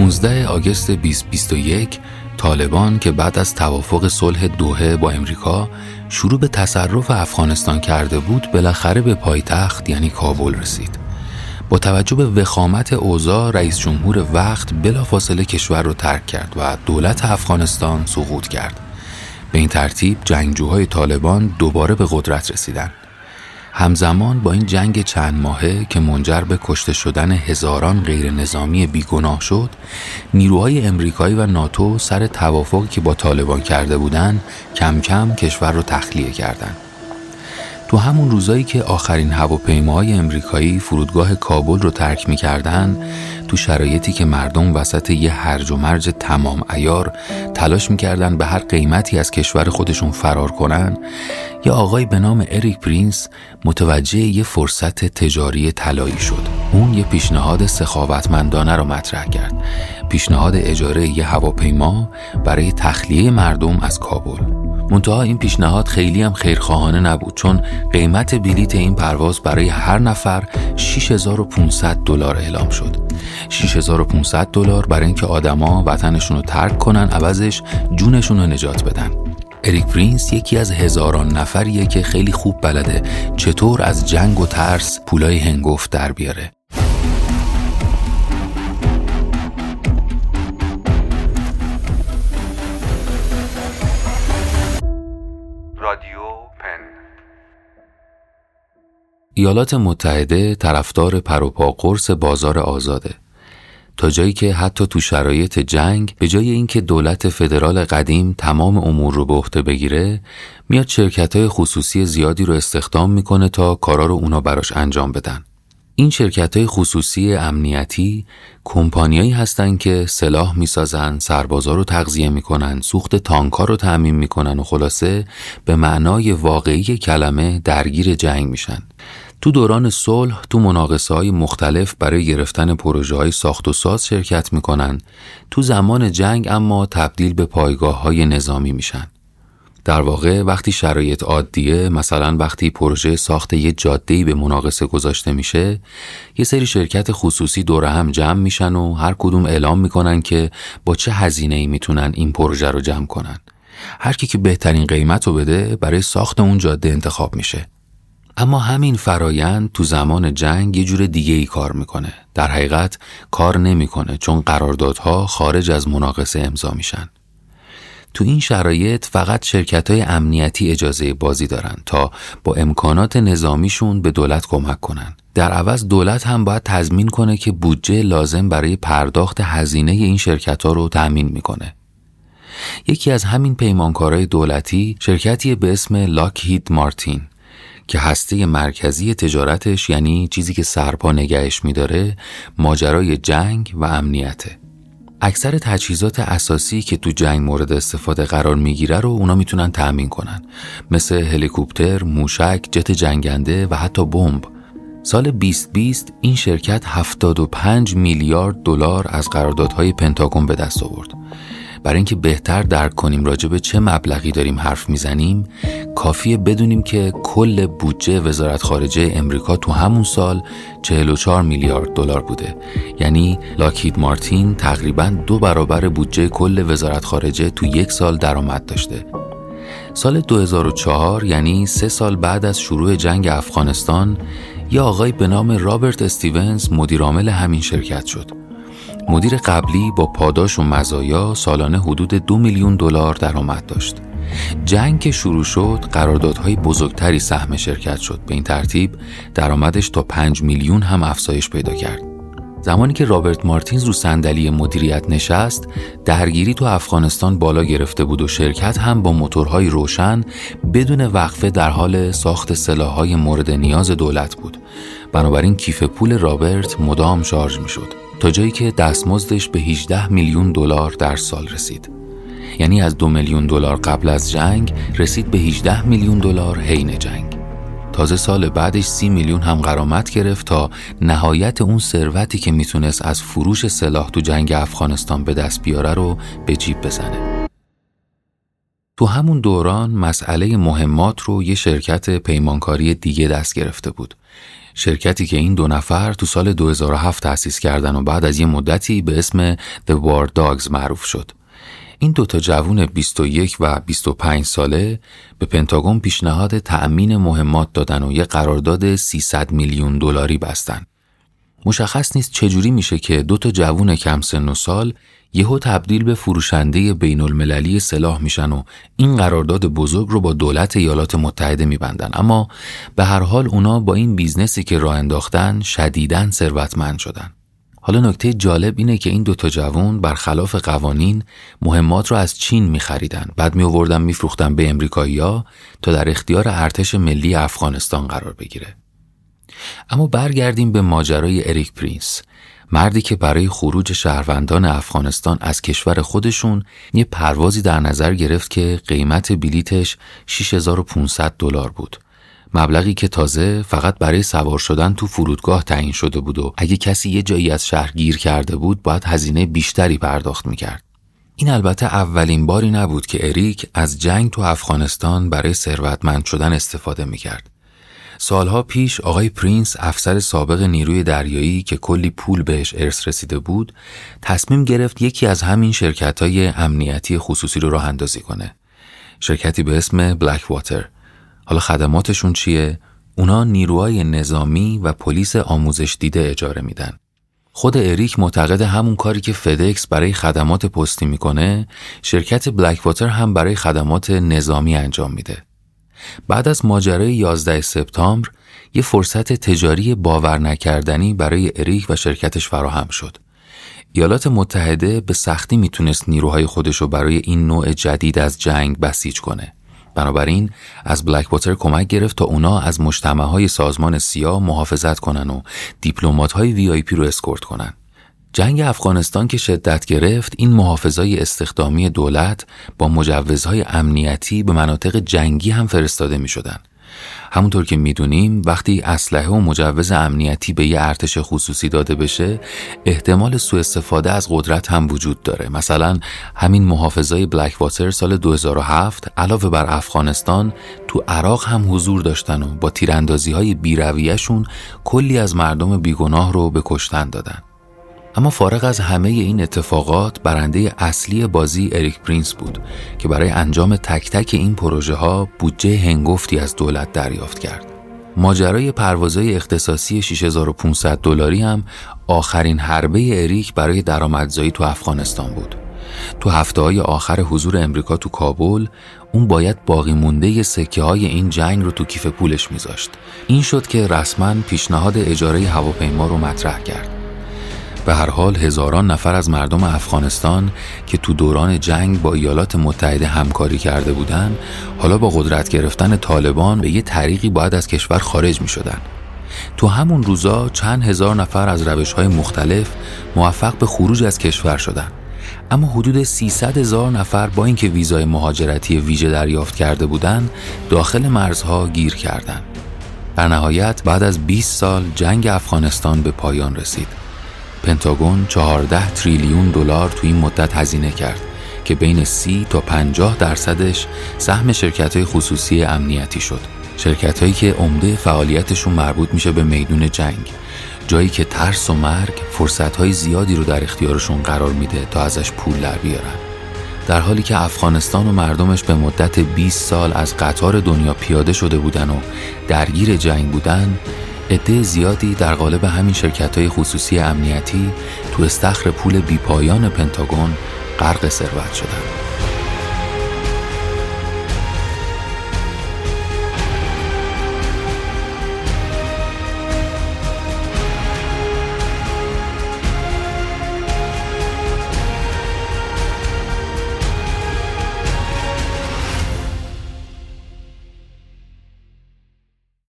15 آگست 2021 طالبان که بعد از توافق صلح دوحه با امریکا شروع به تصرف افغانستان کرده بود بالاخره به پایتخت یعنی کابل رسید. با توجه به وخامت اوضاع رئیس جمهور وقت بلافاصله کشور رو ترک کرد و دولت افغانستان سقوط کرد. به این ترتیب جنگجوهای طالبان دوباره به قدرت رسیدند همزمان با این جنگ چند ماهه که منجر به کشته شدن هزاران غیر نظامی بیگناه شد نیروهای امریکایی و ناتو سر توافقی که با طالبان کرده بودند کم کم کشور رو تخلیه کردند. تو همون روزایی که آخرین هواپیماهای امریکایی فرودگاه کابل رو ترک می‌کردن تو شرایطی که مردم وسط یه هرج و مرج تمام ایار تلاش می‌کردن به هر قیمتی از کشور خودشون فرار کنن یه آقای به نام اریک پرینس متوجه یه فرصت تجاری طلایی شد. اون یه پیشنهاد سخاوتمندانه رو مطرح کرد. پیشنهاد اجاره یه هواپیما برای تخلیه مردم از کابل. منتها این پیشنهاد خیلی هم خیرخواهانه نبود چون قیمت بلیت این پرواز برای هر نفر 6500 دلار اعلام شد. 6500 دلار برای اینکه آدما وطنشون رو ترک کنن عوضش جونشون رو نجات بدن. اریک پرینس یکی از هزاران نفریه که خیلی خوب بلده چطور از جنگ و ترس پولای هنگفت در بیاره. ایالات متحده طرفدار پروپا قرص بازار آزاده تا جایی که حتی تو شرایط جنگ به جای اینکه دولت فدرال قدیم تمام امور رو به عهده بگیره میاد شرکت های خصوصی زیادی رو استخدام می‌کنه تا کارا رو اونا براش انجام بدن این شرکت های خصوصی امنیتی کمپانیایی هستند که سلاح می‌سازن، سربازا رو تغذیه می‌کنن، سوخت تانکا رو تعمین می‌کنن و خلاصه به معنای واقعی کلمه درگیر جنگ میشن. تو دوران صلح تو مناقصه های مختلف برای گرفتن پروژه های ساخت و ساز شرکت می‌کنن. تو زمان جنگ اما تبدیل به پایگاه های نظامی میشن. در واقع وقتی شرایط عادیه مثلا وقتی پروژه ساخت یه جاده به مناقصه گذاشته میشه یه سری شرکت خصوصی دور هم جمع میشن و هر کدوم اعلام می‌کنن که با چه هزینه ای می‌تونن این پروژه رو جمع کنن. هر کی که بهترین قیمت رو بده برای ساخت اون جاده انتخاب میشه. اما همین فرایند تو زمان جنگ یه جور دیگه ای کار می‌کنه. در حقیقت کار نمی‌کنه چون قراردادها خارج از مناقصه امضا میشن. تو این شرایط فقط شرکت های امنیتی اجازه بازی دارن تا با امکانات نظامیشون به دولت کمک کنن. در عوض دولت هم باید تضمین کنه که بودجه لازم برای پرداخت هزینه این شرکت ها رو تأمین می‌کنه. یکی از همین پیمانکارای دولتی شرکتی به اسم لاکهید مارتین که هسته مرکزی تجارتش یعنی چیزی که سرپا نگهش میداره ماجرای جنگ و امنیته. اکثر تجهیزات اساسی که تو جنگ مورد استفاده قرار می‌گیره رو اونا می‌تونن تأمین کنن. مثل هلیکوپتر، موشک، جت جنگنده و حتی بمب. سال 2020 این شرکت 75 میلیارد دلار از قراردادهای پنتاگون به دست آورد. برای اینکه بهتر درک کنیم راجع به چه مبلغی داریم حرف می‌زنیم کافیه بدونیم که کل بودجه وزارت خارجه امریکا تو همون سال 44 میلیارد دلار بوده. یعنی لاکید مارتین تقریبا دو برابر بودجه کل وزارت خارجه تو یک سال درآمد داشته. سال 2004 یعنی سه سال بعد از شروع جنگ افغانستان یه آقای به نام رابرت استیونز مدیرعامل همین شرکت شد. مدیر قبلی با پاداش و مزایا سالانه حدود دو میلیون دلار درآمد داشت. جنگ که شروع شد قراردادهای بزرگتری سهم شرکت شد. به این ترتیب درآمدش تا 5 میلیون هم افزایش پیدا کرد. زمانی که رابرت مارتینز رو صندلی مدیریت نشست درگیری تو افغانستان بالا گرفته بود و شرکت هم با موتورهای روشن بدون وقفه در حال ساخت سلاحهای مورد نیاز دولت بود. بنابراین کیف پول رابرت مدام شارژ می شد تا جایی که دستمزدش به 18 میلیون دلار در سال رسید. یعنی از دو میلیون دلار قبل از جنگ رسید به 18 میلیون دلار حین جنگ. تازه سال بعدش سی میلیون هم قرامت گرفت تا نهایت اون ثروتی که می‌تونست از فروش سلاح تو جنگ افغانستان به دست بیاره رو به جیب بزنه. تو همون دوران مسئله مهمات رو یه شرکت پیمانکاری دیگه دست گرفته بود شرکتی که این دو نفر تو سال 2007 تأسیس کردن و بعد از یه مدتی به اسم The War Dogs معروف شد. این دوتا جوون 21 و 25 ساله به پنتاگون پیشنهاد تأمین مهمات دادن و یه قرارداد 300 میلیون دلاری بستن. مشخص نیست چجوری میشه که دو تا جوون کم سن و سال یهو تبدیل به فروشنده بین المللی سلاح میشن و این قرارداد بزرگ رو با دولت ایالات متحده میبندن. اما به هر حال اونا با این بیزنسی که راه انداختن شدیداً ثروتمند شدن. حالا نکته جالب اینه که این دوتا جوون برخلاف قوانین مهمات رو از چین میخریدن. بعد می آوردن میفروختن به امریکایی‌ها تا در اختیار ارتش ملی افغانستان قرار بگیره. اما برگردیم به ماجرای اریک پرینس مردی که برای خروج شهروندان افغانستان از کشور خودشون یه پروازی در نظر گرفت که قیمت بلیتش 6500 دلار بود مبلغی که تازه فقط برای سوار شدن تو فرودگاه تعیین شده بود و اگه کسی یه جایی از شهر گیر کرده بود باید هزینه بیشتری پرداخت می‌کرد. این البته اولین باری نبود که اریک از جنگ تو افغانستان برای ثروتمند شدن استفاده می‌کرد. سالها پیش آقای پرینس افسر سابق نیروی دریایی که کلی پول بهش ارث رسیده بود تصمیم گرفت یکی از همین شرکت های امنیتی خصوصی رو راه اندازی کنه. شرکتی به اسم بلک واتر حالا خدماتشون چیه؟ اونا نیروهای نظامی و پلیس آموزش دیده اجاره میدن. خود اریک معتقد همون کاری که فدکس برای خدمات پستی می‌کنه شرکت بلک واتر هم برای خدمات نظامی انجام میده. بعد از ماجرای 11 سپتامبر یه فرصت تجاری باور نکردنی برای اریک و شرکتش فراهم شد. ایالات متحده به سختی می‌تونست نیروهای خودش رو برای این نوع جدید از جنگ بسیج کنه. بنابراین از بلک واتر کمک گرفت تا اونا از مجتمع های سازمان سیا محافظت کنن و دیپلمات های VIP رو اسکورت کنن. جنگ افغانستان که شدت گرفت این محافظای استخدامی دولت با مجوزهای امنیتی به مناطق جنگی هم فرستاده می شدن. همونطور که می‌دونیم وقتی اسلحه و مجوز امنیتی به یه ارتش خصوصی داده بشه احتمال سوء استفاده از قدرت هم وجود داره مثلا همین محافظای بلک واتر سال 2007 علاوه بر افغانستان تو عراق هم حضور داشتن و با تیراندازی های بیرویشون کلی از مردم بیگناه رو به کشتن دادن اما فارغ از همه این اتفاقات برنده اصلی بازی اریک پرینس بود که برای انجام تک تک این پروژه ها بودجه هنگفتی از دولت دریافت کرد. ماجرای پروازهای اختصاصی 6500 دلاری هم آخرین حربه اریک برای درآمدزایی تو افغانستان بود. تو هفته های آخر حضور امریکا تو کابل اون باید باقی مونده سکه های این جنگ رو تو کیف پولش میذاشت. این شد که رسما پیشنهاد اجاره هواپیما رو مطرح کرد. به هر حال هزاران نفر از مردم افغانستان که تو دوران جنگ با ایالات متحده همکاری کرده بودند حالا با قدرت گرفتن طالبان به یه طریقی باید از کشور خارج می شدن. تو همون روزا چند هزار نفر از روش های مختلف موفق به خروج از کشور شدند. اما حدود 300 هزار نفر با اینکه ویزای مهاجرتی ویژه دریافت کرده بودند داخل مرزها گیر کردند. در نهایت بعد از 20 سال جنگ افغانستان به پایان رسید. پنتاگون 14 تریلیون دلار تو این مدت هزینه کرد که بین 30 تا 50 درصدش سهم شرکت های خصوصی امنیتی شد. شرکت هایی که عمده فعالیتشون مربوط میشه به میدون جنگ. جایی که ترس و مرگ فرصت های زیادی رو در اختیارشون قرار میده تا ازش پول در بیارن. در حالی که افغانستان و مردمش به مدت 20 سال از قطار دنیا پیاده شده بودن و درگیر جنگ بودن عده زیادی در قالب همین شرکت های خصوصی امنیتی تو استخر پول بیپایان پنتاگون غرق ثروت شدند.